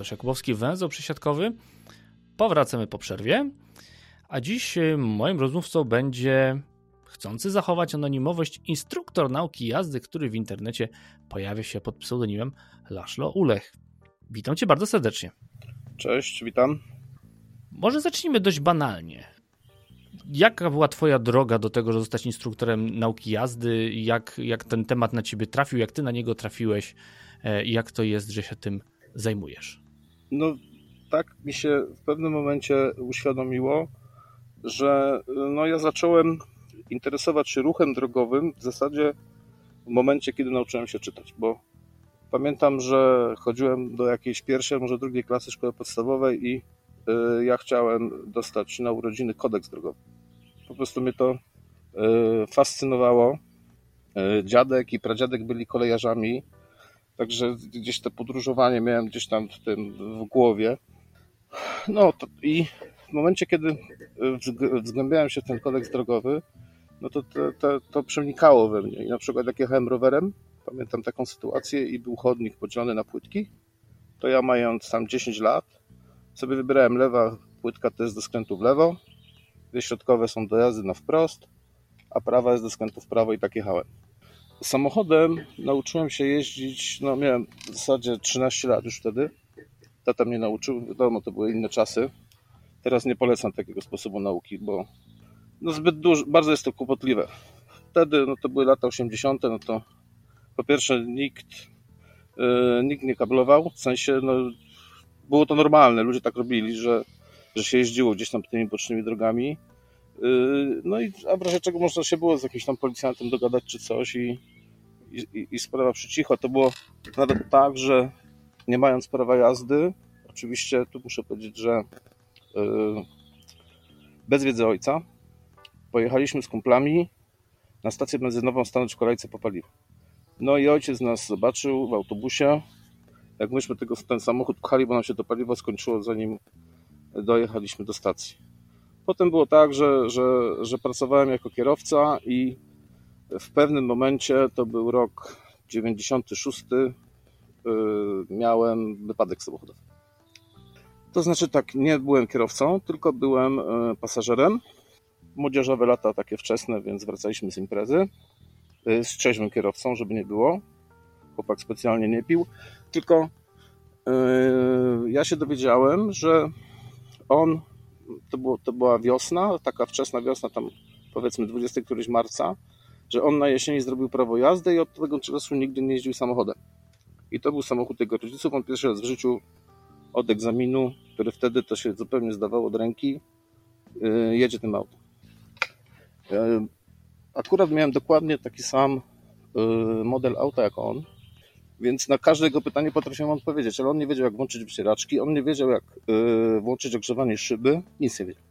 Bartosz Jakubowski, węzeł przysiadkowy. Powracamy po przerwie, a dziś y, moim rozmówcą będzie chcący zachować anonimowość instruktor nauki jazdy, który w internecie pojawia się pod pseudonimem Laszlo Ulech. Witam cię bardzo serdecznie. Cześć, witam. Może zacznijmy dość banalnie. Jaka była Twoja droga do tego, żeby zostać instruktorem nauki jazdy? Jak, jak ten temat na Ciebie trafił? Jak Ty na niego trafiłeś? E, jak to jest, że się tym zajmujesz? No, tak mi się w pewnym momencie uświadomiło, że no, ja zacząłem interesować się ruchem drogowym w zasadzie w momencie, kiedy nauczyłem się czytać, bo pamiętam, że chodziłem do jakiejś pierwszej, może drugiej klasy szkoły podstawowej i y, ja chciałem dostać na urodziny kodeks drogowy. Po prostu mnie to y, fascynowało. Y, dziadek i pradziadek byli kolejarzami Także gdzieś to podróżowanie miałem gdzieś tam w tym w głowie. No to, i w momencie, kiedy wzgłębiałem się w ten kodeks drogowy, no to, to, to, to przenikało we mnie. I na przykład jak jechałem rowerem, pamiętam taką sytuację i był chodnik podzielony na płytki, to ja mając tam 10 lat, sobie wybierałem lewa płytka to jest do skrętu w lewo, dwie środkowe są do jazdy na wprost, a prawa jest do skrętu w prawo i tak jechałem. Samochodem nauczyłem się jeździć, no miałem w zasadzie 13 lat już wtedy. Tata mnie nauczył, wiadomo, to były inne czasy. Teraz nie polecam takiego sposobu nauki, bo no zbyt dużo, bardzo jest to kłopotliwe. Wtedy, no to były lata 80., no to po pierwsze nikt, yy, nikt nie kablował, w sensie, no było to normalne, ludzie tak robili, że, że się jeździło gdzieś tam tymi bocznymi drogami Yy, no i a w razie czego można się było z jakimś tam policjantem dogadać czy coś i, i, i sprawa przy cicho. To było nawet tak, że nie mając prawa jazdy, oczywiście tu muszę powiedzieć, że bez wiedzy ojca pojechaliśmy z kumplami na stację benzynową stanąć w kolejce po paliwo. No i ojciec nas zobaczył w autobusie, jak myśmy tego, ten samochód pchali, bo nam się to paliwo skończyło zanim dojechaliśmy do stacji. Potem było tak, że, że, że pracowałem jako kierowca i w pewnym momencie, to był rok 96, y, miałem wypadek samochodowy. To znaczy tak, nie byłem kierowcą, tylko byłem y, pasażerem. Młodzieżowe lata takie wczesne, więc wracaliśmy z imprezy y, z trzeźwym kierowcą, żeby nie było. Chłopak specjalnie nie pił, tylko ja się dowiedziałem, że on to, było, to była wiosna, taka wczesna wiosna, tam powiedzmy 20 któryś marca, że on na jesieni zrobił prawo jazdy i od tego czasu nigdy nie jeździł samochodem. I to był samochód jego rodziców. On pierwszy raz w życiu od egzaminu, który wtedy to się zupełnie zdawało od ręki, yy, jedzie tym autem. Yy, akurat miałem dokładnie taki sam yy, model auta jak on, więc na każde jego pytanie potrafiłem odpowiedzieć, ale on nie wiedział, jak włączyć wycieraczki, on nie wiedział, jak włączyć ogrzewanie szyby, nic nie wiedział.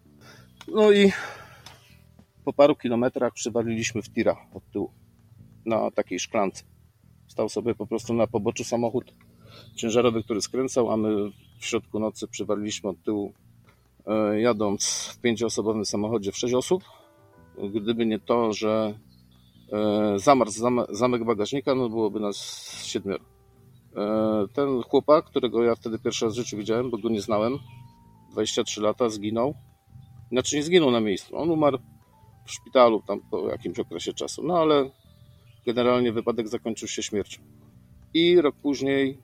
No i po paru kilometrach przywaliliśmy w tira od tyłu, na takiej szklance. Stał sobie po prostu na poboczu samochód ciężarowy, który skręcał, a my w środku nocy przywaliliśmy od tyłu, yy, jadąc w pięcioosobowym samochodzie w sześć osób. Gdyby nie to, że E, zamarł zamek bagażnika, no byłoby nas siedmioro. E, ten chłopak, którego ja wtedy pierwszy raz w życiu widziałem, bo go nie znałem, 23 lata, zginął. Znaczy nie zginął na miejscu, on umarł w szpitalu tam po jakimś okresie czasu, no ale generalnie wypadek zakończył się śmiercią. I rok później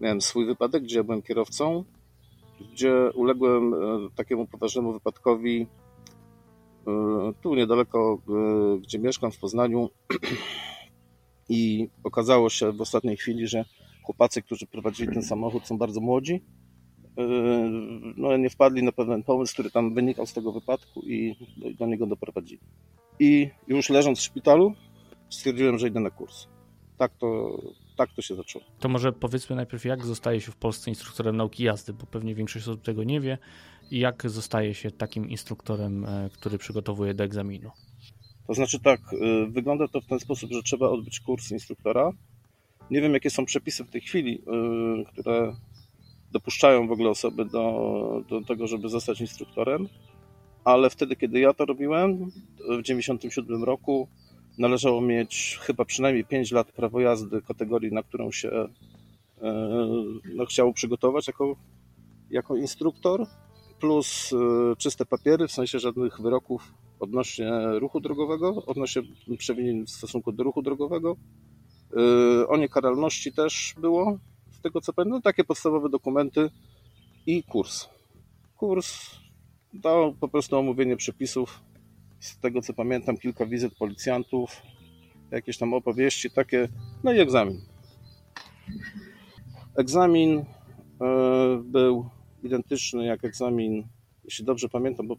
miałem swój wypadek, gdzie byłem kierowcą, gdzie uległem e, takiemu poważnemu wypadkowi E, tu niedaleko, e, gdzie mieszkam w Poznaniu i okazało się w ostatniej chwili, że chłopacy, którzy prowadzili ten samochód są bardzo młodzi. No, nie wpadli na pewien pomysł, który tam wynikał z tego wypadku i do niego doprowadzili. I już leżąc w szpitalu stwierdziłem, że idę na kurs. Tak to, tak to się zaczęło. To może powiedzmy najpierw, jak zostaje się w Polsce instruktorem nauki jazdy, bo pewnie większość osób tego nie wie. jak zostaje się takim instruktorem, e, który przygotowuje do egzaminu? To znaczy tak, y, wygląda to w ten sposób, że trzeba odbyć kurs instruktora. Nie wiem, jakie są przepisy w tej chwili, y, które dopuszczają w ogóle osoby do, do tego, żeby zostać instruktorem, ale wtedy, kiedy ja to robiłem, w 1997 roku, należało mieć chyba przynajmniej 5 lat prawo jazdy kategorii, na którą się y, no, chciało przygotować jako, jako instruktor, plus czyste papiery, w sensie żadnych wyroków odnośnie ruchu drogowego, odnośnie przewinień w stosunku do ruchu drogowego. Yy, o niekaralności też było, z tego co pamiętam, takie podstawowe dokumenty i kurs. Kurs dał po prostu omówienie przepisów, z tego co pamiętam, kilka wizyt policjantów, jakieś tam opowieści takie, no i egzamin. Egzamin yy, był identyczny jak egzamin, jeśli dobrze pamiętam, bo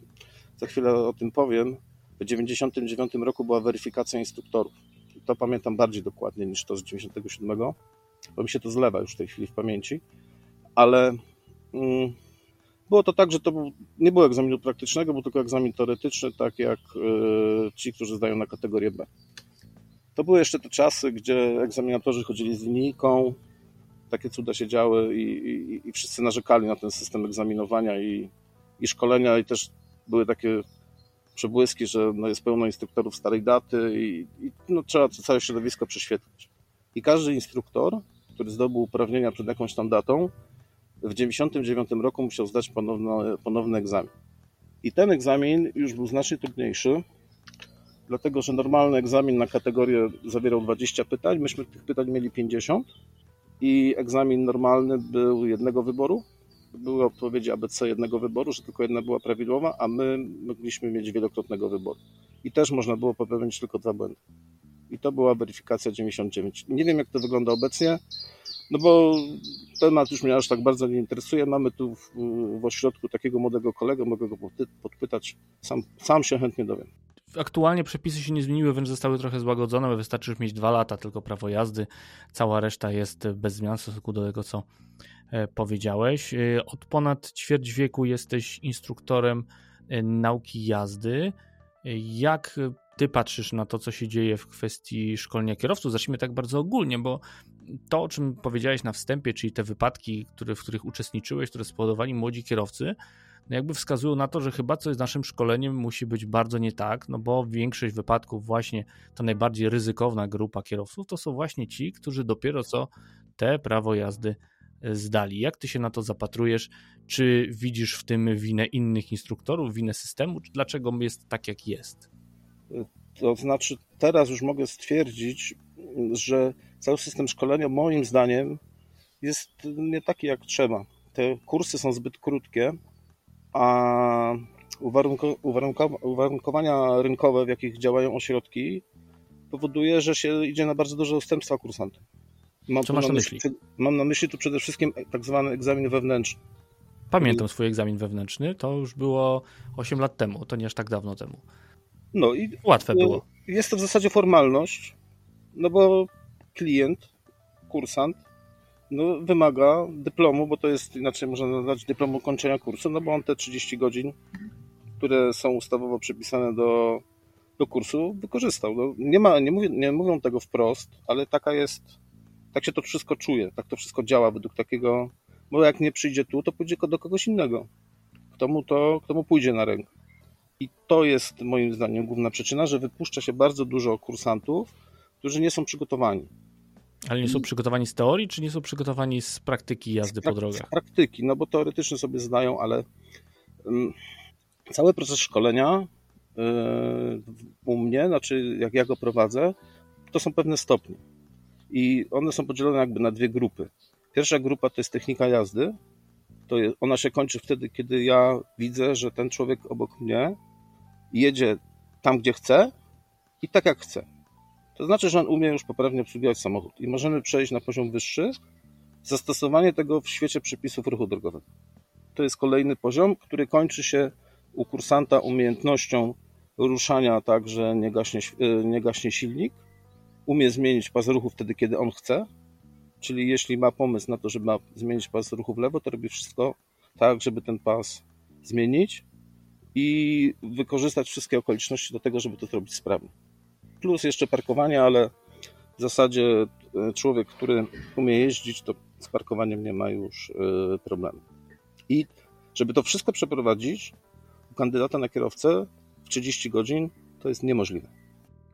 za chwilę o tym powiem. W 1999 roku była weryfikacja instruktorów. To pamiętam bardziej dokładnie niż to z 1997, bo mi się to zlewa już w tej chwili w pamięci. Ale mm, było to tak, że to nie było egzaminu praktycznego, był tylko egzamin teoretyczny, tak jak y, ci, którzy zdają na kategorię B. To były jeszcze te czasy, gdzie egzaminatorzy chodzili z linijką, takie cuda się działy i, i, i wszyscy narzekali na ten system egzaminowania i, i szkolenia i też były takie przebłyski, że no jest pełno instruktorów starej daty i, i no trzeba całe środowisko prześwietlić. I każdy instruktor, który zdobył uprawnienia przed jakąś tam datą, w 1999 roku musiał zdać ponowny, ponowny egzamin. I ten egzamin już był znacznie trudniejszy, dlatego że normalny egzamin na kategorię zawierał 20 pytań, myśmy tych pytań mieli 50 i egzamin normalny był jednego wyboru, były odpowiedzi ABC jednego wyboru, że tylko jedna była prawidłowa, a my mogliśmy mieć wielokrotnego wyboru. I też można było popełnić tylko dwa błędy. I to była weryfikacja 99. Nie wiem, jak to wygląda obecnie, no bo temat już mnie aż tak bardzo nie interesuje. Mamy tu w, w ośrodku takiego młodego kolegę, mogę go podpytać, sam, sam się chętnie dowiem. Aktualnie przepisy się nie zmieniły, wręcz zostały trochę złagodzone, wystarczy już mieć dwa lata tylko prawo jazdy. Cała reszta jest bez zmian w stosunku do tego, co E, powiedziałeś. E, od ponad ćwierć wieku jesteś instruktorem e, nauki jazdy. Jak ty patrzysz na to, co się dzieje w kwestii szkolenia kierowców? Zacznijmy tak bardzo ogólnie, bo to, o czym powiedziałeś na wstępie, czyli te wypadki, które, w których uczestniczyłeś, które spowodowali młodzi kierowcy, no jakby wskazują na to, że chyba coś z naszym szkoleniem musi być bardzo nie tak, no bo większość wypadków, właśnie ta najbardziej ryzykowna grupa kierowców, to są właśnie ci, którzy dopiero co te prawo jazdy zdali. Jak ty się na to zapatrujesz? Czy widzisz w tym winę innych instruktorów, winę systemu, czy dlaczego jest tak, jak jest? To znaczy, teraz już mogę stwierdzić, że cały system szkolenia, moim zdaniem, jest nie taki, jak trzeba. Te kursy są zbyt krótkie, a uwarunkowania rynkowe, w jakich działają ośrodki, powoduje, że się idzie na bardzo duże ustępstwa kursantom. Mam Co masz na myśli? myśli? Mam na myśli tu przede wszystkim tak zwany egzamin wewnętrzny. Pamiętam swój egzamin wewnętrzny, to już było 8 lat temu, to nie aż tak dawno temu. No i łatwe było. Jest to w zasadzie formalność, no bo klient, kursant, no, wymaga dyplomu, bo to jest inaczej można nazwać dyplomu kończenia kursu, no bo on te 30 godzin, które są ustawowo przypisane do, do kursu, wykorzystał. No, nie, ma, nie, mówię, nie mówią tego wprost, ale taka jest tak się to wszystko czuje, tak to wszystko działa według takiego, bo jak nie przyjdzie tu, to pójdzie do kogoś innego, kto mu to, kto mu pójdzie na rękę. I to jest moim zdaniem główna przyczyna, że wypuszcza się bardzo dużo kursantów, którzy nie są przygotowani. Ale nie są przygotowani z teorii, czy nie są przygotowani z praktyki jazdy po drogach? Z praktyki, no bo teoretycznie sobie znają, ale um, cały proces szkolenia yy, u mnie, znaczy jak ja go prowadzę, to są pewne stopnie i one są podzielone jakby na dwie grupy. Pierwsza grupa to jest technika jazdy. To jest, ona się kończy wtedy, kiedy ja widzę, że ten człowiek obok mnie jedzie tam, gdzie chce i tak jak chce. To znaczy, że on umie już poprawnie obsługiwać samochód i możemy przejść na poziom wyższy. Zastosowanie tego w świecie przepisów ruchu drogowego. To jest kolejny poziom, który kończy się u kursanta umiejętnością ruszania tak, że nie gaśnie, nie gaśnie silnik umie zmienić pas ruchu wtedy, kiedy on chce, czyli jeśli ma pomysł na to, żeby zmienić pas ruchu w lewo, to robi wszystko tak, żeby ten pas zmienić i wykorzystać wszystkie okoliczności do tego, żeby to zrobić sprawnie. Plus jeszcze parkowanie, ale w zasadzie e, człowiek, który umie jeździć, to z parkowaniem nie ma już e, problemu. I żeby to wszystko przeprowadzić, u kandydata na kierowcę w 30 godzin to jest niemożliwe.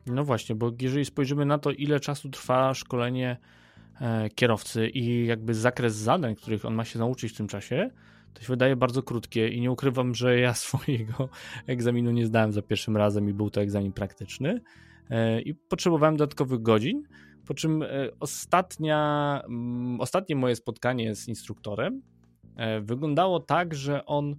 No właśnie, bo jeżeli spojrzymy na to, ile czasu trwa szkolenie e, kierowcy i jakby zakres zadań, których on ma się nauczyć w tym czasie, to się wydaje bardzo krótkie i nie ukrywam, że ja swojego egzaminu nie zdałem za pierwszym razem i był to egzamin praktyczny i potrzebowałem dodatkowych godzin, po czym e, ostatnia, mm, ostatnie moje spotkanie z instruktorem wyglądało tak, że on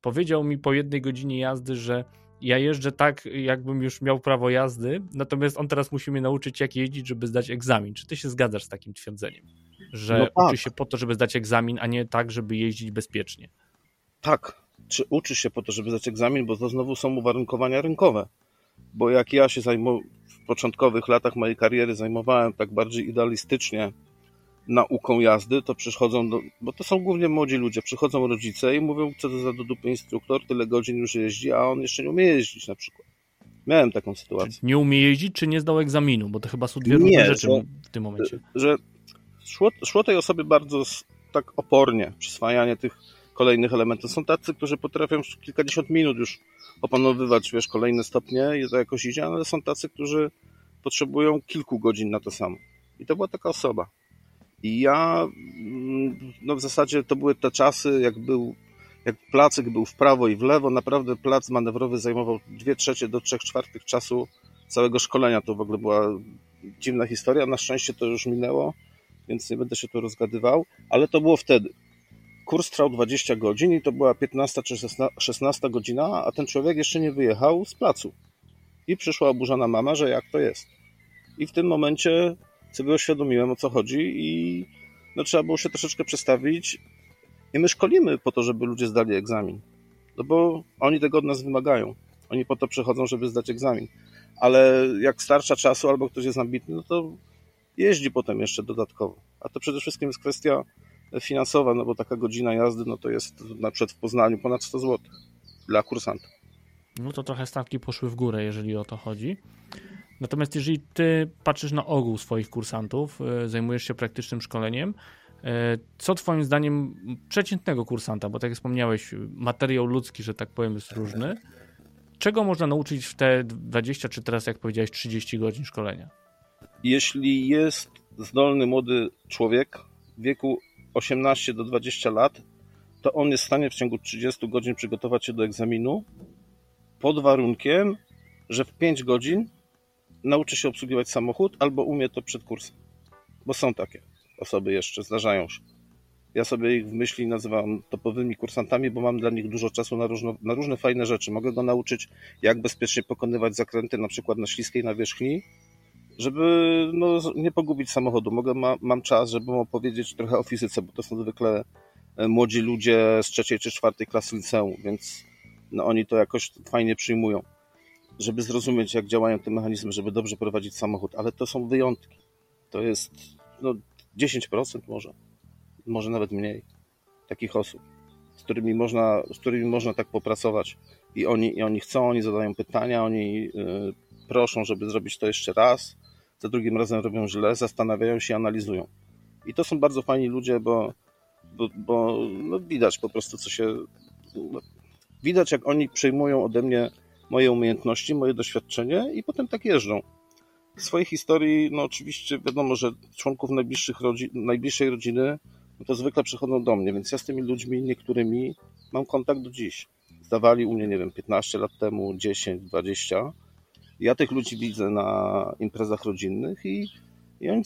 powiedział mi po jednej godzinie jazdy, że ja jeżdżę tak, jakbym już miał prawo jazdy, natomiast on teraz musi mnie nauczyć, jak jeździć, żeby zdać egzamin. Czy ty się zgadzasz z takim twierdzeniem? Że no tak. uczy się po to, żeby zdać egzamin, a nie tak, żeby jeździć bezpiecznie? Tak. Czy uczy się po to, żeby zdać egzamin, bo to znowu są uwarunkowania rynkowe. Bo jak ja się zajmowałem w początkowych latach mojej kariery zajmowałem tak bardziej idealistycznie nauką jazdy, to przychodzą, do, bo to są głównie młodzi ludzie, przychodzą rodzice i mówią, co to za do dupy instruktor, tyle godzin już jeździ, a on jeszcze nie umie jeździć na przykład. Miałem taką sytuację. Nie umie jeździć, czy nie zdał egzaminu? Bo to chyba są dwie różne rzeczy że, w tym momencie. Że szło, szło tej osobie bardzo tak opornie przyswajanie tych kolejnych elementów. Są tacy, którzy potrafią kilkadziesiąt minut już opanowywać, wiesz, kolejne stopnie i to jakoś idzie, ale są tacy, którzy potrzebują kilku godzin na to samo. I to była taka osoba. I ja, mm, no w zasadzie to były te czasy, jak był, jak placyk był w prawo i w lewo, naprawdę plac manewrowy zajmował 2 trzecie do 3 czwartych czasu całego szkolenia. To w ogóle była dziwna historia. Na szczęście to już minęło, więc nie będę się tu rozgadywał, ale to było wtedy. Kurs trwał 20 godzin i to była 15 czy 16 godzina, a ten człowiek jeszcze nie wyjechał z placu. I przyszła oburzona mama, że jak to jest. I w tym momencie sobie uświadomiłem o co chodzi i no, trzeba było się troszeczkę przestawić. I my szkolimy po to, żeby ludzie zdali egzamin. No bo oni tego od nas wymagają. Oni po to przychodzą, żeby zdać egzamin. Ale jak starsza czasu albo ktoś jest ambitny, no to jeździ potem jeszcze dodatkowo. A to przede wszystkim jest kwestia finansowa, no bo taka godzina jazdy, no to jest na przykład w Poznaniu ponad 100 zł dla kursanta. No to trochę stawki poszły w górę, jeżeli o to chodzi. Natomiast jeżeli ty patrzysz na ogół swoich kursantów, e, zajmujesz się praktycznym szkoleniem, e, co twoim zdaniem przeciętnego kursanta, bo tak jak wspomniałeś, materiał ludzki, że tak powiem, jest różny, czego można nauczyć w te 20 czy teraz, jak powiedziałeś, 30 godzin szkolenia? Jeśli jest zdolny młody człowiek w wieku 18 do 20 lat, to on jest w stanie w ciągu 30 godzin przygotować się do egzaminu pod warunkiem, że w 5 godzin nauczy się obsługiwać samochód albo umie to przed kursem. Bo są takie osoby jeszcze, zdarzają się. Ja sobie ich w myśli nazywam topowymi kursantami, bo mam dla nich dużo czasu na, różno, na różne fajne rzeczy. Mogę go nauczyć, jak bezpiecznie pokonywać zakręty, na przykład na śliskiej nawierzchni, żeby no, nie pogubić samochodu. Mogę, ma, mam czas, żeby opowiedzieć trochę o fizyce, bo to są zwykle e, młodzi ludzie z trzeciej czy czwartej klasy liceum, więc no, oni to jakoś fajnie przyjmują żeby zrozumieć, jak działają te mechanizmy, żeby dobrze prowadzić samochód, ale to są wyjątki. To jest no, 10% może, może nawet mniej takich osób, z którymi można, z którymi można tak popracować. I oni, I oni chcą, oni zadają pytania, oni yy, proszą, żeby zrobić to jeszcze raz, za drugim razem robią źle, zastanawiają się, analizują. I to są bardzo fajni ludzie, bo, bo, bo no, widać po prostu, co się. No, widać, jak oni przyjmują ode mnie moje umiejętności, moje doświadczenie i potem tak jeżdżą. W swojej historii, no oczywiście wiadomo, że członków najbliższych rodzi najbliższej rodziny no to zwykle przychodzą do mnie, więc ja z tymi ludźmi niektórymi mam kontakt do dziś. Zdawali u mnie, nie wiem, 15 lat temu, 10, 20. Ja tych ludzi widzę na imprezach rodzinnych i, i oni,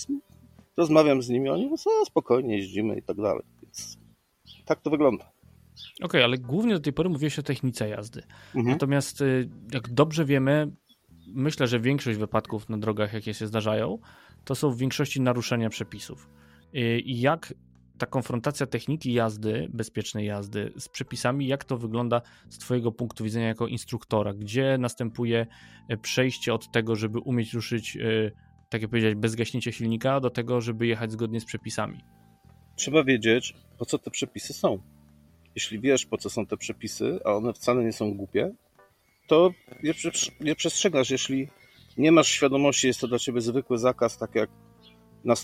rozmawiam z nimi, oni mówią, spokojnie jeździmy i tak dalej. Więc tak to wygląda. Okej, okay, ale głównie do tej pory mówiłeś o technice jazdy. Mhm. Natomiast y, jak dobrze wiemy, myślę, że większość wypadków na drogach, jakie się zdarzają, to są w większości naruszenia przepisów. Y, I jak ta konfrontacja techniki jazdy, bezpiecznej jazdy z przepisami, jak to wygląda z Twojego punktu widzenia jako instruktora? Gdzie następuje y, przejście od tego, żeby umieć ruszyć, tak jak powiedziałeś, bez gaśnięcia silnika, do tego, żeby jechać zgodnie z przepisami? Trzeba wiedzieć, po co te przepisy są jeśli wiesz, po co są te przepisy, a one wcale nie są głupie, to je przestrzegasz. Jeśli nie masz świadomości, jest to dla ciebie zwykły zakaz, tak jak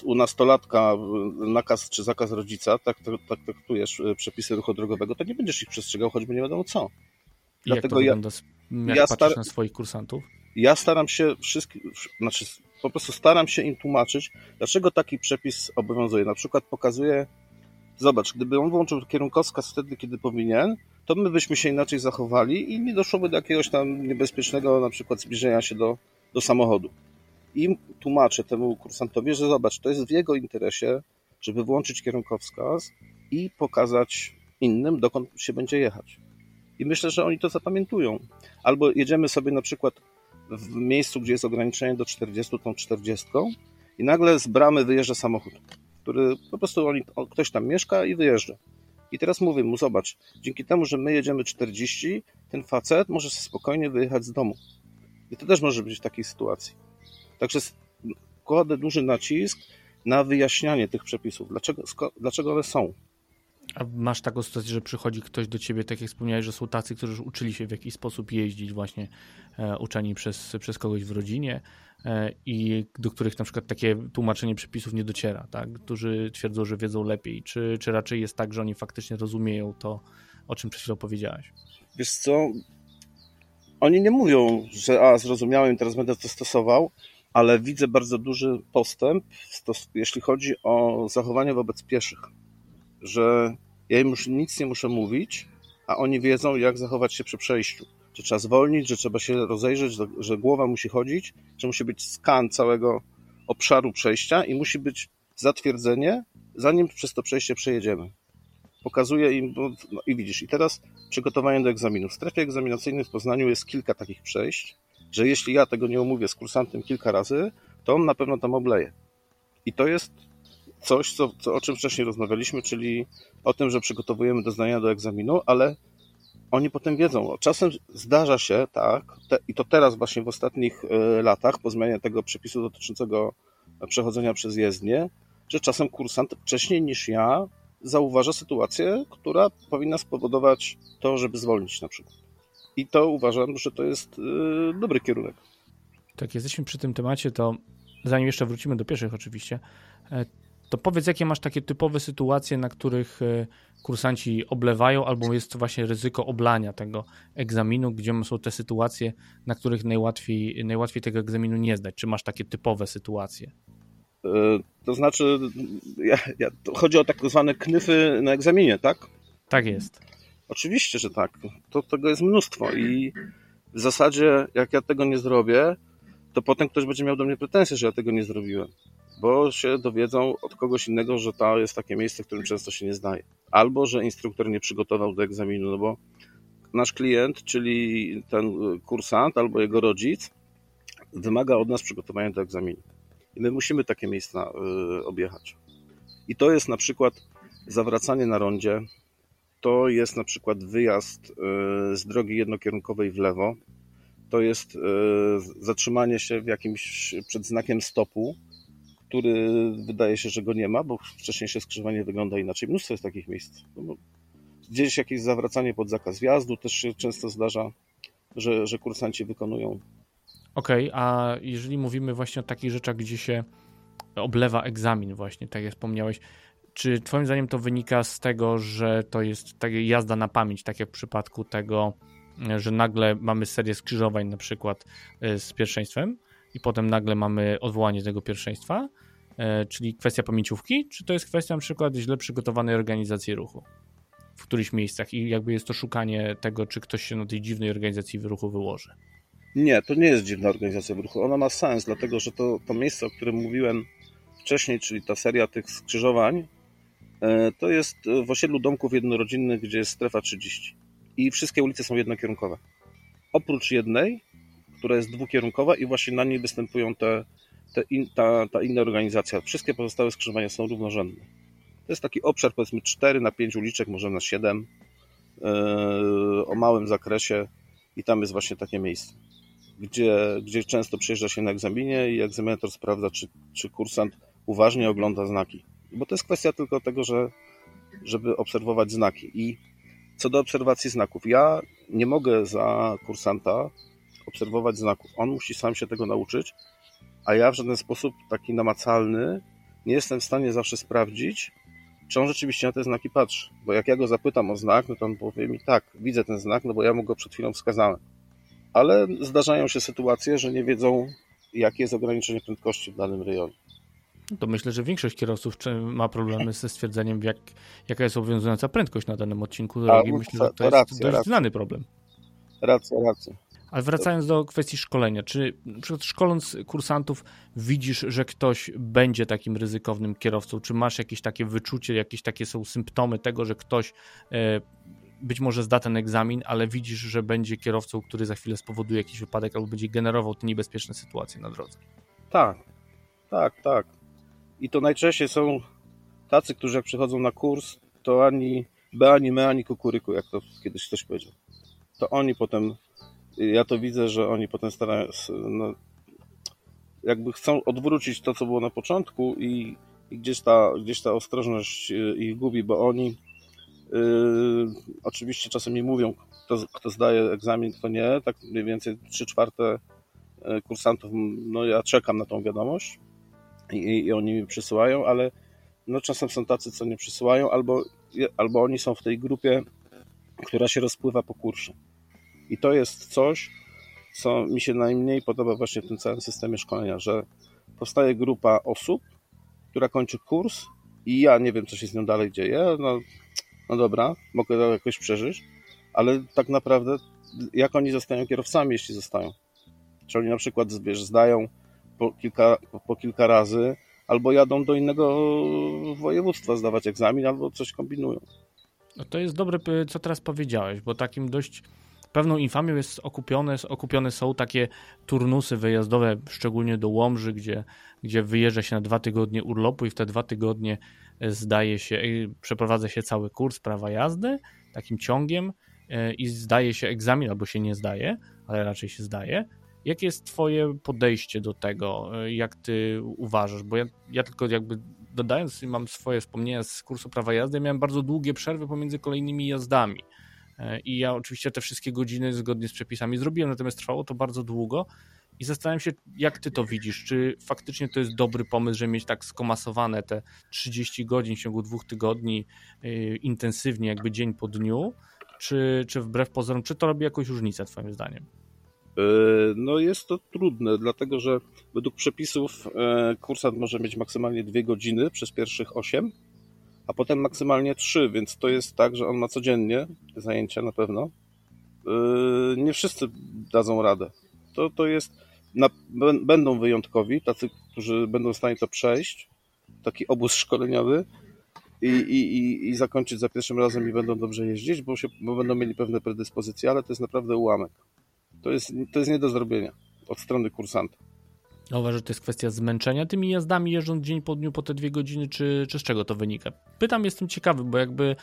u nastolatka nakaz czy zakaz rodzica, tak, tak, tak traktujesz e, przepisy ruchu drogowego, to nie będziesz ich przestrzegał, choćby nie wiadomo co. I Dlatego jak to ja, jak ja patrzysz na swoich kursantów? Ja staram się wszystkich, znaczy po prostu staram się im tłumaczyć, dlaczego taki przepis obowiązuje. Na przykład pokazuję, zobacz, gdyby on włączył kierunkowskaz wtedy, kiedy powinien, to my byśmy się inaczej zachowali i nie doszłoby do jakiegoś tam niebezpiecznego na przykład zbliżenia się do, do samochodu. I tłumaczę temu kursantowi, że zobacz, to jest w jego interesie, żeby włączyć kierunkowskaz i pokazać innym, dokąd się będzie jechać. I myślę, że oni to zapamiętują. Albo jedziemy sobie na przykład w miejscu, gdzie jest ograniczenie do 40, tą 40 i nagle z bramy wyjeżdża samochód, który po prostu oni, ktoś tam mieszka i wyjeżdża. I teraz mówię mu, zobacz, dzięki temu, że my jedziemy 40, ten facet może spokojnie wyjechać z domu. I to też może być w takiej sytuacji. Także kładę duży nacisk na wyjaśnianie tych przepisów. Dlaczego, dlaczego one są? A masz taką sytuację, że przychodzi ktoś do ciebie, tak jak wspomniałeś, że są tacy, którzy już uczyli się w jakiś sposób jeździć, właśnie e, uczeni przez, przez kogoś w rodzinie e, i do których na przykład takie tłumaczenie przepisów nie dociera, tak? którzy twierdzą, że wiedzą lepiej, czy, czy raczej jest tak, że oni faktycznie rozumieją to, o czym przed chwilą powiedziałeś? Wiesz co, oni nie mówią, że a, zrozumiałem, teraz będę to stosował, ale widzę bardzo duży postęp, jeśli chodzi o zachowanie wobec pieszych że ja im już nic nie muszę mówić, a oni wiedzą, jak zachować się przy przejściu. Że trzeba zwolnić, że trzeba się rozejrzeć, że głowa musi chodzić, że musi być skan całego obszaru przejścia i musi być zatwierdzenie, zanim przez to przejście przejedziemy. Pokazuję im, no i widzisz, i teraz przygotowanie do egzaminu. W strefie egzaminacyjnej w Poznaniu jest kilka takich przejść, że jeśli ja tego nie omówię z kursantem kilka razy, to on na pewno tam obleje. I to jest coś, co, co, o czym wcześniej rozmawialiśmy, czyli o tym, że przygotowujemy do zdania do egzaminu, ale oni potem wiedzą. Czasem zdarza się tak, te, i to teraz właśnie w ostatnich y, latach, po zmianie tego przepisu dotyczącego przechodzenia przez jezdnię, że czasem kursant wcześniej niż ja zauważa sytuację, która powinna spowodować to, żeby zwolnić na przykład. I to uważam, że to jest y, dobry kierunek. Tak, jesteśmy przy tym temacie, to zanim jeszcze wrócimy do pieszych oczywiście, e, to powiedz, jakie masz takie typowe sytuacje, na których e, kursanci oblewają, albo jest właśnie ryzyko oblania tego egzaminu, gdzie są te sytuacje, na których najłatwiej, najłatwiej tego egzaminu nie zdać? Czy masz takie typowe sytuacje? E, to znaczy, ja, ja, to chodzi o tak zwane knyfy na egzaminie, tak? Tak jest. Oczywiście, że tak. To, tego jest mnóstwo i w zasadzie, jak ja tego nie zrobię, to potem ktoś będzie miał do mnie pretensje, że ja tego nie zrobiłem bo się dowiedzą od kogoś innego, że to jest takie miejsce, w którym często się nie zdaje. Albo, że instruktor nie przygotował do egzaminu, no bo nasz klient, czyli ten kursant albo jego rodzic, wymaga od nas przygotowania do egzaminu. I my musimy takie miejsca y, objechać. I to jest na przykład zawracanie na rondzie, to jest na przykład wyjazd y, z drogi jednokierunkowej w lewo, to jest y, zatrzymanie się w jakimś przed znakiem stopu, który wydaje się, że go nie ma, bo wcześniejsze skrzyżowanie wygląda inaczej. Mnóstwo jest takich miejsc. No, gdzieś jakieś zawracanie pod zakaz wjazdu też się często zdarza, że, że kursanci wykonują. Okej, okay, a jeżeli mówimy właśnie o takich rzeczach, gdzie się oblewa egzamin właśnie, tak jak wspomniałeś, czy twoim zdaniem to wynika z tego, że to jest tak jazda na pamięć, tak jak w przypadku tego, że nagle mamy serię skrzyżowań na przykład y, z pierwszeństwem, i potem nagle mamy odwołanie tego pierwszeństwa, e, czyli kwestia pamięciówki, czy to jest kwestia na przykład źle przygotowanej organizacji ruchu w którychś miejscach i jakby jest to szukanie tego, czy ktoś się na tej dziwnej organizacji ruchu wyłoży? Nie, to nie jest dziwna organizacja ruchu. Ona ma sens, dlatego że to, to miejsce, o którym mówiłem wcześniej, czyli ta seria tych skrzyżowań, e, to jest w osiedlu domków jednorodzinnych, gdzie jest strefa 30. I wszystkie ulice są jednokierunkowe. Oprócz jednej, która jest dwukierunkowa i właśnie na niej występują te, te in, ta, ta inna organizacja. Wszystkie pozostałe skrzyżowania są równorzędne. To jest taki obszar powiedzmy 4 na 5 uliczek, może na 7 yy, o małym zakresie i tam jest właśnie takie miejsce, gdzie, gdzie często przyjeżdża się na egzaminie i egzaminator sprawdza, czy, czy kursant uważnie ogląda znaki. Bo to jest kwestia tylko tego, że, żeby obserwować znaki. I Co do obserwacji znaków, ja nie mogę za kursanta obserwować znaków. On musi sam się tego nauczyć, a ja w żaden sposób taki namacalny nie jestem w stanie zawsze sprawdzić, czy on rzeczywiście na te znaki patrzy. Bo jak ja go zapytam o znak, no to on powie mi tak, widzę ten znak, no bo ja mu go przed chwilą wskazałem. Ale zdarzają się sytuacje, że nie wiedzą, jakie jest ograniczenie prędkości w danym rejonie. To myślę, że większość kierowców ma problemy ze stwierdzeniem, jak, jaka jest obowiązująca prędkość na danym odcinku drogi. Myślę, że to jest racja, dość racja. znany problem. Racja, racja. Ale wracając do kwestii szkolenia, czy przykład szkoląc kursantów widzisz, że ktoś będzie takim ryzykownym kierowcą? Czy masz jakieś takie wyczucie, jakieś takie są symptomy tego, że ktoś e, być może zda ten egzamin, ale widzisz, że będzie kierowcą, który za chwilę spowoduje jakiś wypadek albo będzie generował te niebezpieczne sytuacje na drodze? Tak, tak, tak. I to najczęściej są tacy, którzy jak przychodzą na kurs, to ani B, ani me, ani kukuryku, jak to kiedyś ktoś powiedział. To oni potem ja to widzę, że oni potem starają się, no, jakby chcą odwrócić to, co było na początku i, i gdzieś, ta, gdzieś ta ostrożność y, ich gubi, bo oni yy, oczywiście czasem mi mówią, kto, kto zdaje egzamin, kto nie, tak mniej więcej 3 czwarte y, kursantów, no ja czekam na tą wiadomość i, i oni mi przysyłają, ale no czasem są tacy, co nie przysyłają, albo, albo oni są w tej grupie, która się rozpływa po kursie. I to jest coś, co mi się najmniej podoba właśnie w tym całym systemie szkolenia, że powstaje grupa osób, która kończy kurs i ja nie wiem, co się z nią dalej dzieje. No, no dobra, mogę to jakoś przeżyć, ale tak naprawdę jak oni zostają kierowcami, jeśli zostają? Czy oni na przykład wiesz, zdają po kilka, po kilka razy, albo jadą do innego województwa zdawać egzamin, albo coś kombinują. No to jest dobre, co teraz powiedziałeś, bo takim dość Pewną infamią jest okupione, okupione są takie turnusy wyjazdowe, szczególnie do Łomży, gdzie, gdzie wyjeżdża się na dwa tygodnie urlopu i w te dwa tygodnie e, zdaje się, e, przeprowadza się cały kurs prawa jazdy takim ciągiem e, i zdaje się egzamin, albo się nie zdaje, ale raczej się zdaje. Jakie jest Twoje podejście do tego? Jak Ty uważasz? Bo ja, ja tylko jakby dodając, mam swoje wspomnienia z kursu prawa jazdy, miałem bardzo długie przerwy pomiędzy kolejnymi jazdami. E, I ja oczywiście te wszystkie godziny zgodnie z przepisami zrobiłem, natomiast trwało to bardzo długo. I zastanawiam się, jak ty to widzisz? Czy faktycznie to jest dobry pomysł, żeby mieć tak skomasowane te 30 godzin w ciągu dwóch tygodni yy, intensywnie, jakby dzień po dniu? Czy, czy wbrew pozorom, czy to robi jakąś różnicę, Twoim zdaniem? E, no jest to trudne, dlatego że według przepisów kursant może mieć maksymalnie dwie godziny przez pierwszych 8 a potem maksymalnie trzy, więc to jest tak, że on ma codziennie zajęcia na pewno. Yy, nie wszyscy dadzą radę. To, to jest, na, będą wyjątkowi, tacy, którzy będą w stanie to przejść, taki obóz szkoleniowy i, i, i, i zakończyć za pierwszym razem i będą dobrze jeździć, bo, się, bo będą mieli pewne predyspozycje, ale to jest naprawdę ułamek. To jest, to jest nie do zrobienia od strony kursanta. Uważasz, że to jest kwestia zmęczenia tymi jazdami, jeżdżąc dzień po dniu po te dwie godziny, czy, czy z czego to wynika? Pytam, jestem ciekawy, bo jakby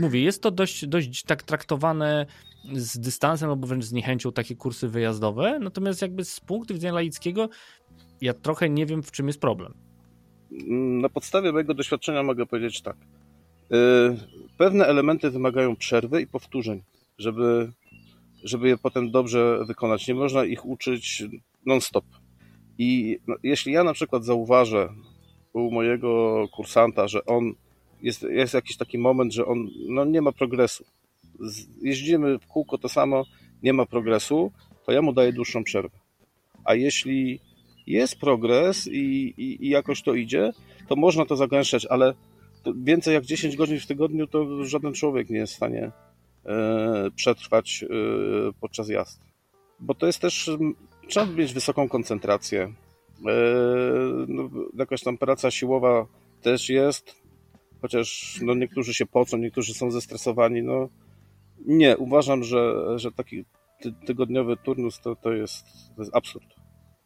mówię, jest to dość, dość tak traktowane z dystansem albo wręcz z niechęcią takie kursy wyjazdowe, natomiast jakby z punktu widzenia laickiego ja trochę nie wiem, w czym jest problem. Na podstawie mojego doświadczenia mogę powiedzieć tak. Y, pewne elementy wymagają przerwy i powtórzeń, żeby, żeby je potem dobrze wykonać. Nie można ich uczyć non-stop i no, jeśli ja na przykład zauważę u mojego kursanta, że on jest, jest jakiś taki moment, że on no, nie ma progresu. Jeździmy w kółko to samo, nie ma progresu, to ja mu daję dłuższą przerwę. A jeśli jest progres i, i, i jakoś to idzie, to można to zagęszczać, ale więcej jak 10 godzin w tygodniu to żaden człowiek nie jest w stanie przetrwać e, podczas jazdy. Bo to jest też Trzeba mieć wysoką koncentrację. E, no, jakaś tam praca siłowa też jest, chociaż no, niektórzy się pocą, niektórzy są zestresowani. No, nie, uważam, że, że taki ty, tygodniowy turnus to, to, jest, to jest absurd.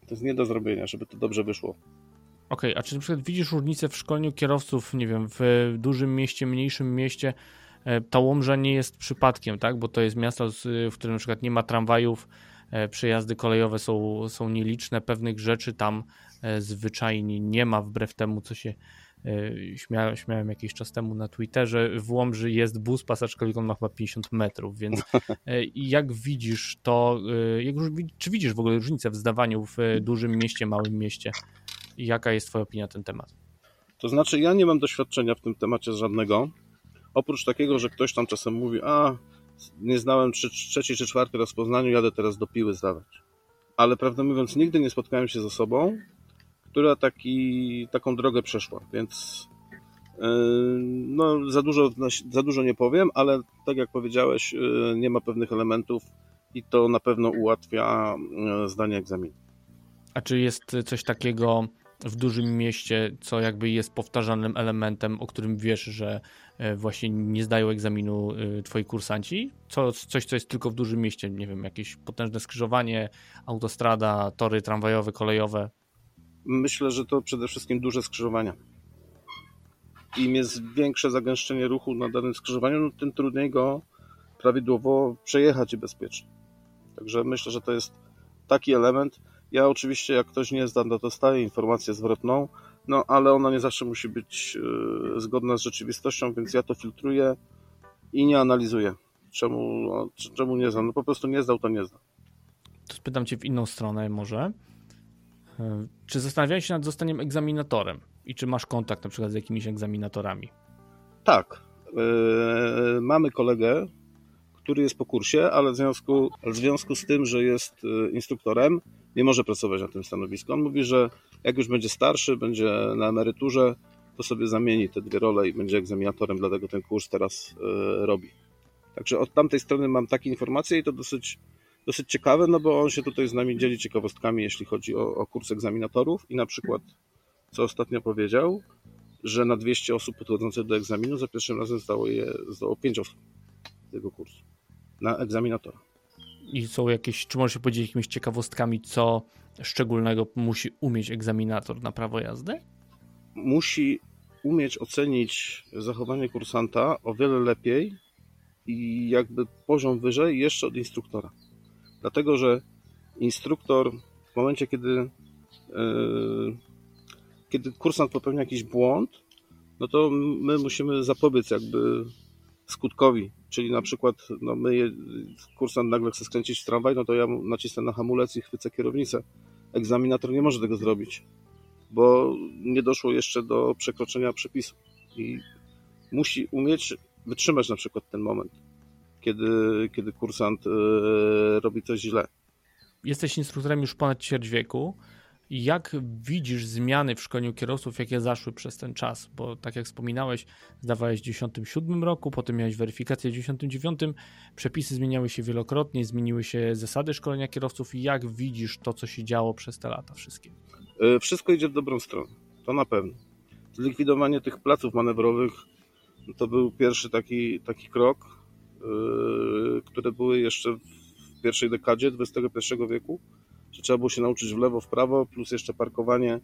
To jest nie do zrobienia, żeby to dobrze wyszło. Okej, okay, a czy na przykład widzisz różnicę w szkoleniu kierowców, nie wiem, w dużym mieście, mniejszym mieście? E, ta Łomża nie jest przypadkiem, tak? Bo to jest miasto, w którym na przykład nie ma tramwajów, E, przejazdy kolejowe są, są nieliczne, pewnych rzeczy tam e, zwyczajnie nie ma, wbrew temu, co się Śmiałem, śmiałem jakiś czas temu na Twitterze, w Łomży jest bus pasażerski, on ma chyba 50 metrów, więc jak widzisz to, jak, czy widzisz w ogóle różnicę w zdawaniu w dużym mieście, małym mieście? Jaka jest twoja opinia na ten temat? To znaczy, ja nie mam doświadczenia w tym temacie żadnego. Oprócz takiego, że ktoś tam czasem mówi, a nie znałem trzy, czy czwarty raz w Poznaniu, jadę teraz do Piły zdawać. Ale prawdę mówiąc, nigdy nie spotkałem się z osobą, która taki, taką drogę przeszła, więc yy, no, za, dużo, za dużo nie powiem, ale tak jak powiedziałeś, yy, nie ma pewnych elementów i to na pewno ułatwia yy, zdanie egzaminu. A czy jest coś takiego w dużym mieście, co jakby jest powtarzalnym elementem, o którym wiesz, że e, właśnie nie zdają egzaminu e, twoi kursanci? Co, coś, co jest tylko w dużym mieście, nie wiem, jakieś potężne skrzyżowanie, autostrada, tory tramwajowe, kolejowe? Myślę, że to przede wszystkim duże skrzyżowania. Im jest większe zagęszczenie ruchu na danym skrzyżowaniu, no tym trudniej go prawidłowo przejechać i bezpiecznie. Także myślę, że to jest taki element, ja oczywiście, jak ktoś nie zda, to dostaję informację zwrotną, no ale ona nie zawsze musi być yy, zgodna z rzeczywistością, więc ja to filtruję i nie analizuję. Czemu, no, czemu nie znam? No po prostu nie zdał, to nie zdał. To spytam Cię w inną stronę może. E, czy zastanawiałeś się nad zostaniem egzaminatorem? I czy masz kontakt na przykład z jakimiś egzaminatorami? Tak. Yy, mamy kolegę, który jest po kursie, ale w związku, w związku z tym, że jest instruktorem, nie może pracować na tym stanowisku. On mówi, że jak już będzie starszy, będzie na emeryturze, to sobie zamieni te dwie role i będzie egzaminatorem, dlatego ten kurs teraz e, robi. Także od tamtej strony mam takie informacje i to dosyć, dosyć ciekawe, no bo on się tutaj z nami dzieli ciekawostkami, jeśli chodzi o, o kurs egzaminatorów i na przykład, co ostatnio powiedział, że na 200 osób podchodzących do egzaminu za pierwszym razem zdało je zdało 5 osób tego kursu na egzaminatora. I są jakieś, czy możesz się podzielić jakimiś ciekawostkami, co szczególnego musi umieć egzaminator na prawo jazdy? Musi umieć ocenić zachowanie kursanta o wiele lepiej i jakby poziom wyżej jeszcze od instruktora. Dlatego, że instruktor w momencie, kiedy, yy, kiedy kursant popełnia jakiś błąd, no to my musimy zapobiec jakby skutkowi Czyli na przykład no my, kursant nagle chce skręcić w tramwaj, no to ja nacisnę na hamulec i chwycę kierownicę. Egzaminator nie może tego zrobić, bo nie doszło jeszcze do przekroczenia przepisu. I musi umieć wytrzymać na przykład ten moment, kiedy, kiedy kursant yy, robi coś źle. Jesteś instruktorem już ponad ćwierć wieku. Jak widzisz zmiany w szkoleniu kierowców, jakie zaszły przez ten czas? Bo tak jak wspominałeś, zdawałeś w 1997 roku, potem miałeś weryfikację w 1999, przepisy zmieniały się wielokrotnie, zmieniły się zasady szkolenia kierowców. Jak widzisz to, co się działo przez te lata wszystkie? E, wszystko idzie w dobrą stronę, to na pewno. Zlikwidowanie tych placów manewrowych to był pierwszy taki, taki krok, yy, które były jeszcze w pierwszej dekadzie XXI wieku że trzeba było się nauczyć w lewo, w prawo, plus jeszcze parkowanie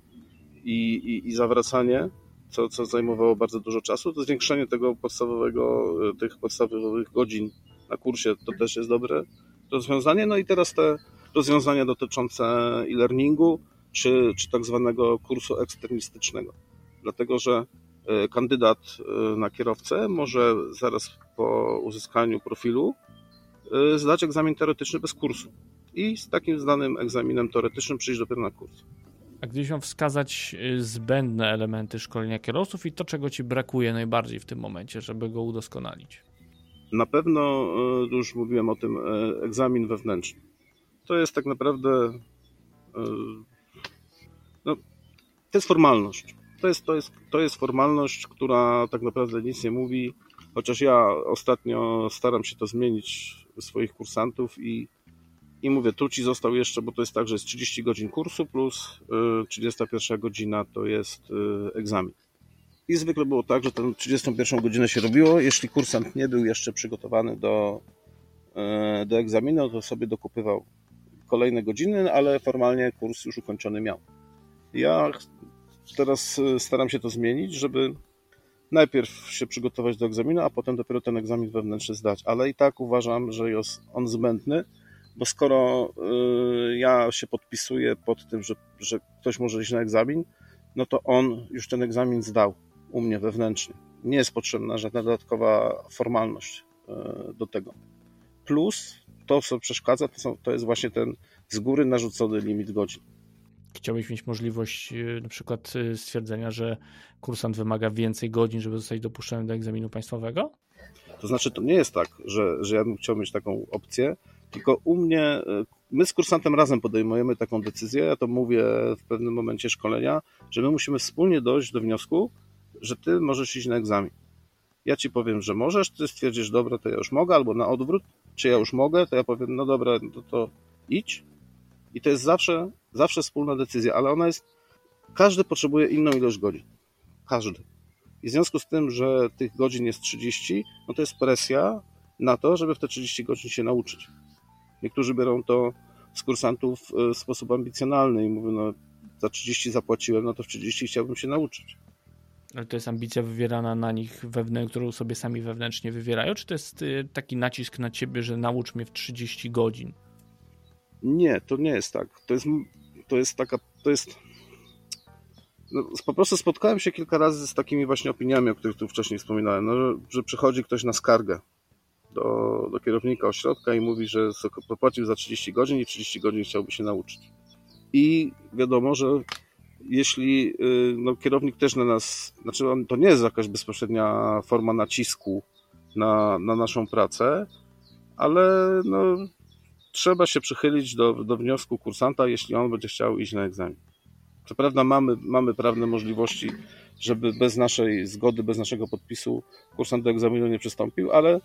i, i, i zawracanie, co, co zajmowało bardzo dużo czasu. To zwiększenie tego podstawowego, tych podstawowych godzin na kursie to też jest dobre rozwiązanie. No i teraz te rozwiązania dotyczące e-learningu, czy, czy tak zwanego kursu eksternistycznego. Dlatego, że e, kandydat e, na kierowcę może zaraz po uzyskaniu profilu e, zdać egzamin teoretyczny bez kursu i z takim zdanym egzaminem teoretycznym przyjść dopiero na kurs. A gdybyś miał wskazać y, zbędne elementy szkolenia kierowców i to, czego ci brakuje najbardziej w tym momencie, żeby go udoskonalić? Na pewno, y, już mówiłem o tym, y, egzamin wewnętrzny. To jest tak naprawdę no, to jest formalność. To jest, to, jest, to jest formalność, która tak naprawdę nic nie mówi, chociaż ja ostatnio staram się to zmienić swoich kursantów i i mówię, tu ci został jeszcze, bo to jest tak, że jest 30 godzin kursu plus 31 y, godzina to jest y, egzamin. I zwykle było tak, że tę 31 godzinę się robiło. Jeśli kursant nie był jeszcze przygotowany do, y, do egzaminu, to sobie dokupywał kolejne godziny, ale formalnie kurs już ukończony miał. Ja teraz staram się to zmienić, żeby najpierw się przygotować do egzaminu, a potem dopiero ten egzamin wewnętrzny zdać. Ale i tak uważam, że jest on zbędny, bo skoro y, ja się podpisuję pod tym, że, że ktoś może iść na egzamin, no to on już ten egzamin zdał. u mnie wewnętrznie. Nie jest potrzebna żadna dodatkowa formalność e, do tego. Plus to, co przeszkadza, to, są, to jest właśnie ten z góry narzucony limit godzin. Chciałbyś mieć możliwość e, na przykład stwierdzenia, że kursant wymaga więcej godzin, żeby zostać dopuszczony do egzaminu państwowego? To znaczy, to nie jest tak, że, że ja bym chciał mieć taką opcję, tylko u mnie, my z kursantem razem podejmujemy taką decyzję, ja to mówię w pewnym momencie szkolenia, że my musimy wspólnie dojść do wniosku, że ty możesz iść na egzamin. Ja ci powiem, że możesz, ty stwierdzisz, dobra, to ja już mogę, albo na odwrót, czy ja już mogę, to ja powiem, no dobra, to, to idź. I to jest zawsze, zawsze wspólna decyzja, ale ona jest, każdy potrzebuje inną ilość godzin. Każdy. I w związku z tym, że tych godzin jest 30, no to jest presja na to, żeby w te 30 godzin się nauczyć. Niektórzy biorą to z kursantów e, w sposób ambicjonalny i mówią, no za 30 zapłaciłem, no to w 30 chciałbym się nauczyć. Ale to jest ambicja wywierana na nich wewnętrznie, którą sobie sami wewnętrznie wywierają, czy to jest y, taki nacisk na ciebie, że naucz mnie w 30 godzin? Nie, to nie jest tak. To jest, to jest taka, to jest... No, po prostu spotkałem się kilka razy z takimi właśnie opiniami, o których tu wcześniej wspominałem, no, że, że przychodzi ktoś na skargę do, do kierownika ośrodka i mówi, że popłacił za 30 godzin i 30 godzin chciałby się nauczyć. I wiadomo, że jeśli y, no, kierownik też na nas, znaczy on, to nie jest jakaś bezpośrednia forma nacisku na, na naszą pracę, ale no, trzeba się przychylić do, do wniosku kursanta, jeśli on będzie chciał iść na egzamin. Co prawda mamy, mamy prawne możliwości, żeby bez naszej zgody, bez naszego podpisu kursant do egzaminu nie przystąpił, ale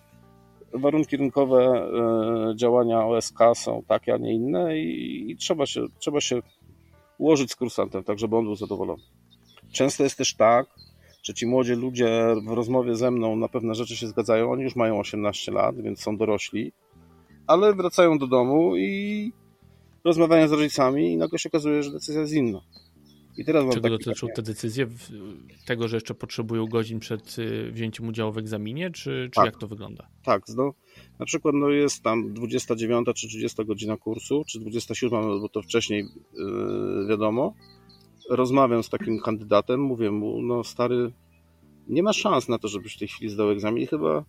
warunki rynkowe e, działania OSK są takie, a nie inne i, i trzeba, się, trzeba się ułożyć z kursantem, tak żeby on był zadowolony. Często jest też tak, że ci młodzi ludzie w rozmowie ze mną na pewne rzeczy się zgadzają, oni już mają 18 lat, więc są dorośli, ale wracają do domu i rozmawiają z rodzicami i nagle się okazuje, że decyzja jest inna. I teraz Czego dotyczą te decyzje? Tego, że jeszcze potrzebują godzin przed y, wzięciem udziału w egzaminie, czy, czy tak. jak to wygląda? Tak, no, na przykład no, jest tam 29 czy 30 godzina kursu, czy 27, no, bo to wcześniej yy, wiadomo. Rozmawiam z takim kandydatem, mówię mu, no stary, nie ma szans na to, żebyś w tej chwili zdał egzamin i chyba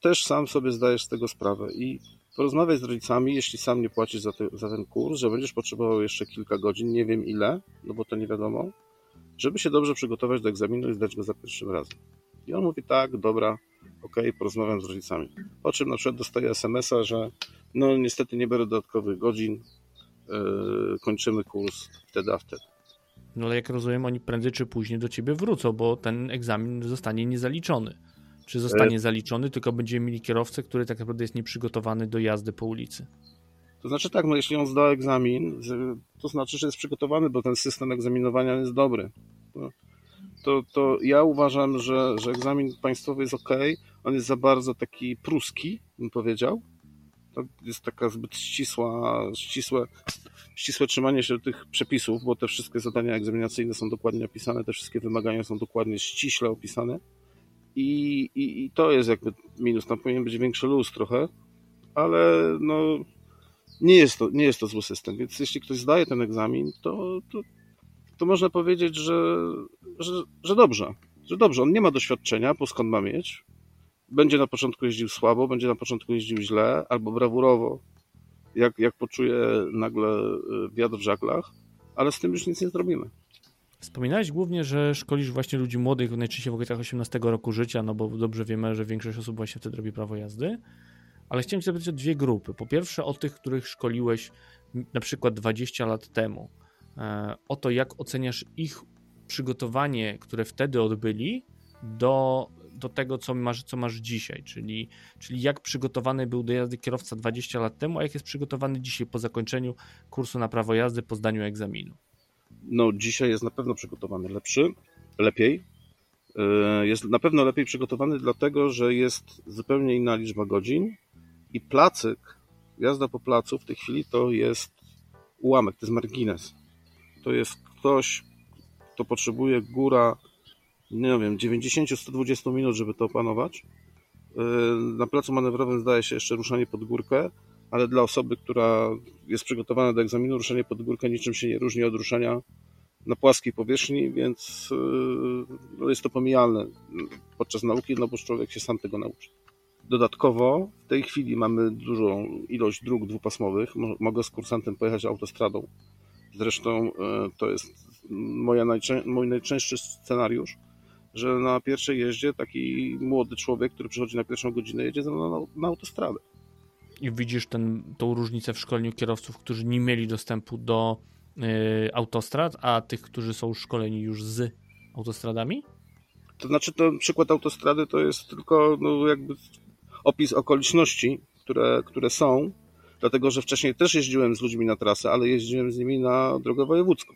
też sam sobie zdajesz z tego sprawę i porozmawiaj z rodzicami, jeśli sam nie płacisz za, te, za ten kurs, że będziesz potrzebował jeszcze kilka godzin, nie wiem ile, no bo to nie wiadomo, żeby się dobrze przygotować do egzaminu i zdać go za pierwszym razem. I on mówi tak, dobra, okej, okay, porozmawiam z rodzicami. Po czym na przykład dostaję SMS-a, że no niestety nie biorę dodatkowych godzin, yy, kończymy kurs wtedy a wtedy. No ale jak rozumiem, oni prędzej czy później do ciebie wrócą, bo ten egzamin zostanie niezaliczony. Czy zostanie zaliczony, tylko będziemy mieli kierowcę, który tak naprawdę jest nieprzygotowany do jazdy po ulicy. To znaczy tak, no jeśli on zda egzamin, to znaczy, że jest przygotowany, bo ten system egzaminowania jest dobry. To, to ja uważam, że, że egzamin państwowy jest ok, on jest za bardzo taki pruski, bym powiedział. To jest taka zbyt ścisła, ścisłe, ścisłe trzymanie się tych przepisów, bo te wszystkie zadania egzaminacyjne są dokładnie opisane, te wszystkie wymagania są dokładnie ściśle opisane. I, i, i to jest jakby minus. Tam powinien być większy luz trochę, ale no nie jest to, nie jest to zły system, więc jeśli ktoś zdaje ten egzamin, to, to, to można powiedzieć, że, że, że dobrze, że dobrze. On nie ma doświadczenia, bo skąd ma mieć? Będzie na początku jeździł słabo, będzie na początku jeździł źle albo brawurowo, jak, jak poczuje nagle y, wiatr w żaglach, ale z tym już nic nie zrobimy. Wspominałeś głównie, że szkolisz właśnie ludzi młodych, najczęściej w okolicach 18 roku życia, no bo dobrze wiemy, że większość osób właśnie wtedy robi prawo jazdy. Ale chciałem Cię zapytać o dwie grupy. Po pierwsze o tych, których szkoliłeś na przykład 20 lat temu. E, o to, jak oceniasz ich przygotowanie, które wtedy odbyli, do, do tego, co masz, co masz dzisiaj. Czyli, czyli jak przygotowany był do jazdy kierowca 20 lat temu, a jak jest przygotowany dzisiaj po zakończeniu kursu na prawo jazdy, po zdaniu egzaminu. No, dzisiaj jest na pewno przygotowany lepszy, lepiej. E, jest na pewno lepiej przygotowany, dlatego że jest zupełnie inna liczba godzin i placyk, jazda po placu w tej chwili to jest ułamek, to jest margines. To jest ktoś, kto potrzebuje góra, nie wiem, 90-120 minut, żeby to opanować. E, na placu manewrowym zdaje się jeszcze ruszanie pod górkę, ale dla osoby, która jest przygotowana do egzaminu, ruszanie pod górkę niczym się nie różni od ruszania na płaskiej powierzchni, więc no jest to pomijalne podczas nauki, no bo człowiek się sam tego nauczy. Dodatkowo w tej chwili mamy dużą ilość dróg dwupasmowych. Mogę z kursantem pojechać autostradą. Zresztą to jest moja najczę mój najczęstszy scenariusz, że na pierwszej jeździe taki młody człowiek, który przychodzi na pierwszą godzinę, jedzie na, na autostradę. I widzisz ten, tą różnicę w szkoleniu kierowców, którzy nie mieli dostępu do y, autostrad, a tych, którzy są szkoleni już z autostradami? To znaczy, ten przykład autostrady to jest tylko no, jakby opis okoliczności, które, które są, dlatego że wcześniej też jeździłem z ludźmi na trasę, ale jeździłem z nimi na drogę wojewódzką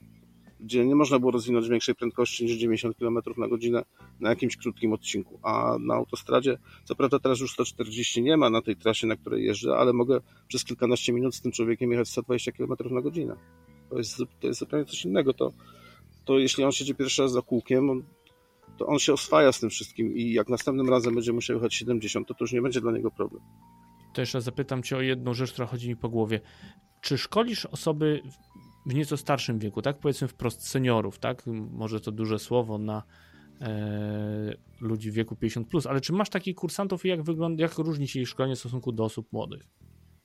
gdzie nie można było rozwinąć większej prędkości niż 90 km na godzinę na jakimś krótkim odcinku. A na autostradzie, co prawda teraz już 140 nie ma na tej trasie, na której jeżdżę, ale mogę przez kilkanaście minut z tym człowiekiem jechać 120 km na godzinę. To jest, to jest zupełnie coś innego. To, to jeśli on siedzi pierwszy raz za kółkiem, on, to on się oswaja z tym wszystkim i jak następnym razem będzie musiał jechać 70, to to już nie będzie dla niego problem. To jeszcze zapytam Cię o jedną rzecz, która chodzi mi po głowie. Czy szkolisz osoby w nieco starszym wieku, tak? Powiedzmy wprost seniorów, tak? Może to duże słowo na e, ludzi w wieku 50+, plus, ale czy masz takich kursantów i jak, wygląda, jak różni się ich szkolenie w stosunku do osób młodych?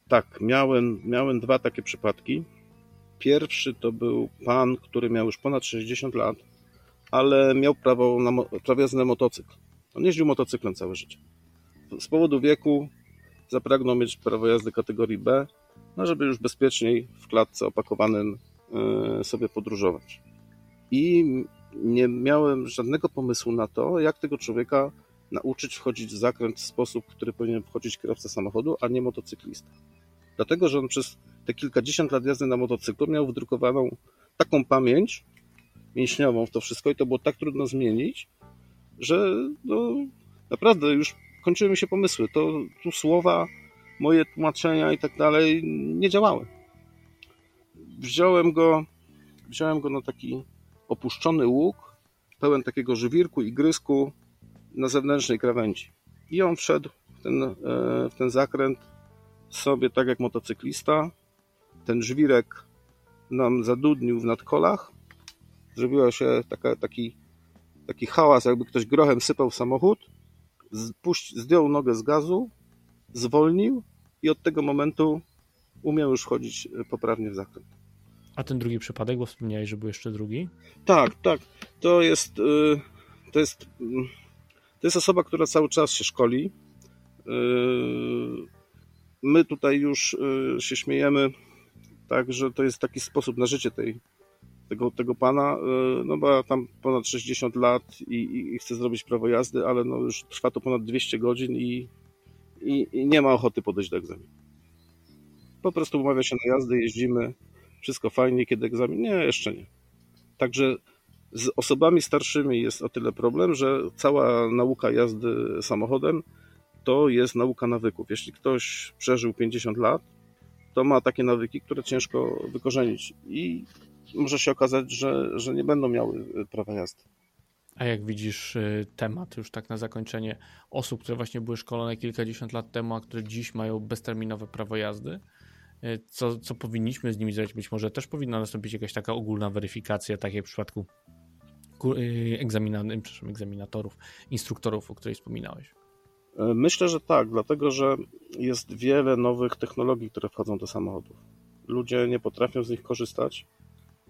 Tak, miałem, miałem dwa takie przypadki. Pierwszy to był pan, który miał już ponad 60 lat, ale miał prawo na, jazdy na motocykl. On jeździł motocyklem całe życie. Z powodu wieku zapragnął mieć prawo jazdy kategorii B, no żeby już bezpieczniej w klatce opakowanym sobie podróżować. I nie miałem żadnego pomysłu na to, jak tego człowieka nauczyć wchodzić w zakręt w sposób, który powinien wchodzić kierowca samochodu, a nie motocyklista. Dlatego, że on przez te kilkadziesiąt lat jazdy na motocyklu miał wydrukowaną taką pamięć mięśniową w to wszystko i to było tak trudno zmienić, że no, naprawdę już kończyły mi się pomysły. To tu słowa, moje tłumaczenia i tak dalej nie działały wziąłem go, wziąłem go na taki opuszczony łuk, pełen takiego żywirku i grysku na zewnętrznej krawędzi. I on wszedł w ten, e, w ten zakręt sobie tak jak motocyklista. Ten żwirek nam zadudnił w nadkolach. Zrobiło się taka, taki, taki hałas, jakby ktoś grochem sypał samochód. Puść, zdjął nogę z gazu, zwolnił i od tego momentu umiał już wchodzić poprawnie w zakręt. A ten drugi przypadek, bo wspomniałeś, że był jeszcze drugi? Tak, tak. To jest, y, to jest, to jest osoba, która cały czas się szkoli. Y, my tutaj już y, się śmiejemy, tak, że to jest taki sposób na życie tej, tego, tego pana, no bo tam ponad 60 lat i, i, chce zrobić prawo jazdy, ale no już trwa to ponad 200 godzin i, i, i nie ma ochoty podejść do egzaminu. Po prostu umawia się na jazdę, jeździmy, wszystko fajnie, kiedy egzamin? Nie, jeszcze nie. Także z osobami starszymi jest o tyle problem, że cała nauka jazdy samochodem to jest nauka nawyków. Jeśli ktoś przeżył 50 lat, to ma takie nawyki, które ciężko wykorzenić i może się okazać, że, że nie będą miały prawa jazdy. A jak widzisz y, temat, już tak na zakończenie, osób, które właśnie były szkolone kilkadziesiąt lat temu, a które dziś mają bezterminowe prawo jazdy, co, co powinniśmy z nimi zrobić. Być może też powinna nastąpić jakaś taka ogólna weryfikacja, tak jak w przypadku e, przepraszam, egzaminatorów, instruktorów, o której wspominałeś. E, myślę, że tak, dlatego że jest wiele nowych technologii, które wchodzą do samochodów. Ludzie nie potrafią z nich korzystać.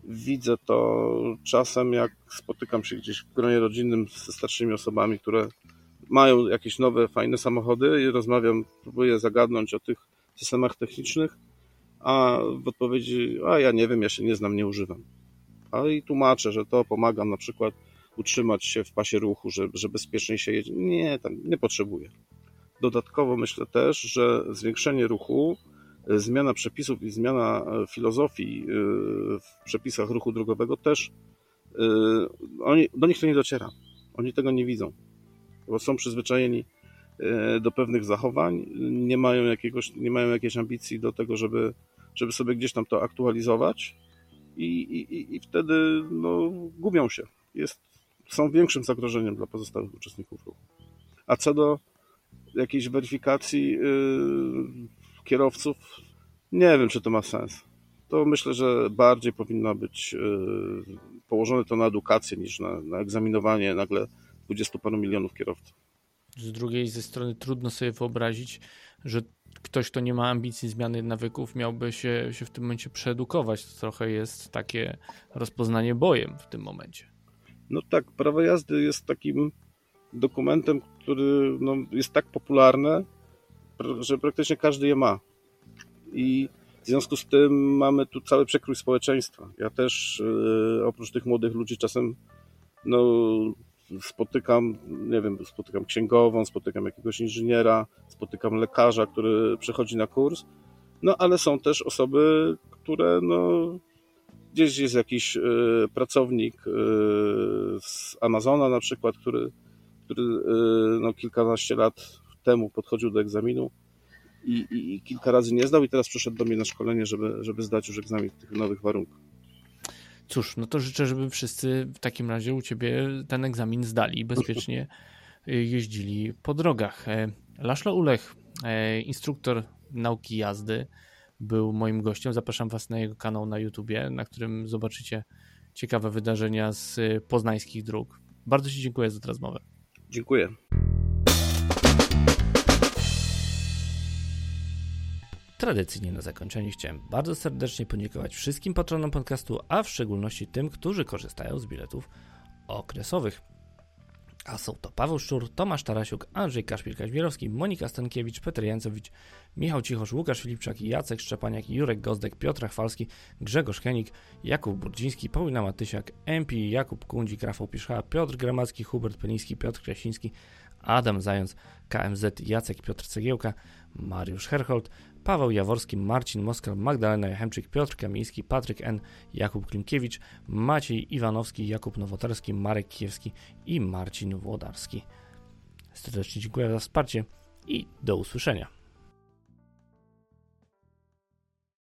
Widzę to czasem, jak spotykam się gdzieś w gronie rodzinnym ze starszymi osobami, które mają jakieś nowe, fajne samochody i rozmawiam, próbuję zagadnąć o tych systemach technicznych a w odpowiedzi, a ja nie wiem, ja się nie znam, nie używam. A i tłumaczę, że to pomaga na przykład utrzymać się w pasie ruchu, że, że bezpieczniej się jedzie. Nie, tam nie potrzebuję. Dodatkowo myślę też, że zwiększenie ruchu, e, zmiana przepisów i zmiana e, filozofii e, w przepisach ruchu drogowego też oni, do nich to nie dociera. Oni tego nie widzą, bo są przyzwyczajeni do pewnych zachowań, nie mają, jakiegoś, nie mają jakiejś ambicji do tego, żeby żeby sobie gdzieś tam to aktualizować i, i, i wtedy no, gubią się. Jest, są większym zagrożeniem dla pozostałych uczestników ruchu. A co do jakiejś weryfikacji yy, kierowców, nie wiem, czy to ma sens. to myślę, że bardziej powinno być położone to na edukację niż na, na egzaminowanie nagle 20 paru milionów kierowców. Z drugiej ze strony trudno sobie wyobrazić, że ktoś, kto nie ma ambicji zmiany nawyków, miałby się, się w tym momencie przeedukować. To trochę jest takie rozpoznanie bojem w tym momencie. No tak, prawo jazdy jest takim dokumentem, który no, jest tak popularny, że praktycznie każdy je ma. I w związku z tym mamy tu cały przekrój społeczeństwa. Ja też yy, oprócz tych młodych ludzi czasem no, spotykam, nie wiem, spotykam księgową, spotykam jakiegoś inżyniera, spotykam lekarza, który przychodzi na kurs, no ale są też osoby, które no, gdzieś jest jakiś y, pracownik y, z Amazona na przykład, który, który y, no, kilkanaście lat temu podchodził do egzaminu i, i, i, kilka razy nie zdał i teraz przyszedł do mnie na szkolenie, żeby, żeby zdać już egzamin w tych nowych warunkach. Cóż, no to życzę, żeby wszyscy w takim razie u ciebie ten egzamin zdali i bezpiecznie jeździli po drogach. E, Laszlo Ulech, e, instruktor nauki jazdy, był moim gościem. Zapraszam Was na jego kanał na YouTubie, na którym zobaczycie ciekawe wydarzenia z poznańskich dróg. Bardzo Ci dziękuję za tę rozmowę. Dziękuję. Tradycyjnie na zakończenie chciałem bardzo serdecznie podziękować wszystkim patronom podcastu, a w szczególności tym, którzy korzystają z biletów okresowych. A są to Paweł Szczur, Tomasz Tarasiuk, Andrzej Kaszpil-Kaźmierowski, Monika Stankiewicz, Petr Jancowicz, Michał Cichosz, Łukasz Filipczak, Jacek Szczepaniak, Jurek Gozdek, Piotr Chwalski, Grzegorz Henik, Jakub Burdziński, Paulina Matysiak, MP, Jakub Kundzik, Rafał Piszcha, Piotr Gramacki, Hubert Peliński, Piotr Krasiński, Adam Zając, KMZ, Jacek Piotr Cegiełka, Mariusz Herhold, Paweł Jaworski, Marcin Moskal, Magdalena Jachemczyk, Piotr Kamiński, Patryk N., Jakub Klimkiewicz, Maciej Iwanowski, Jakub Nowotarski, Marek Kiewski i Marcin Włodarski. Serdecznie dziękuję za wsparcie i do usłyszenia.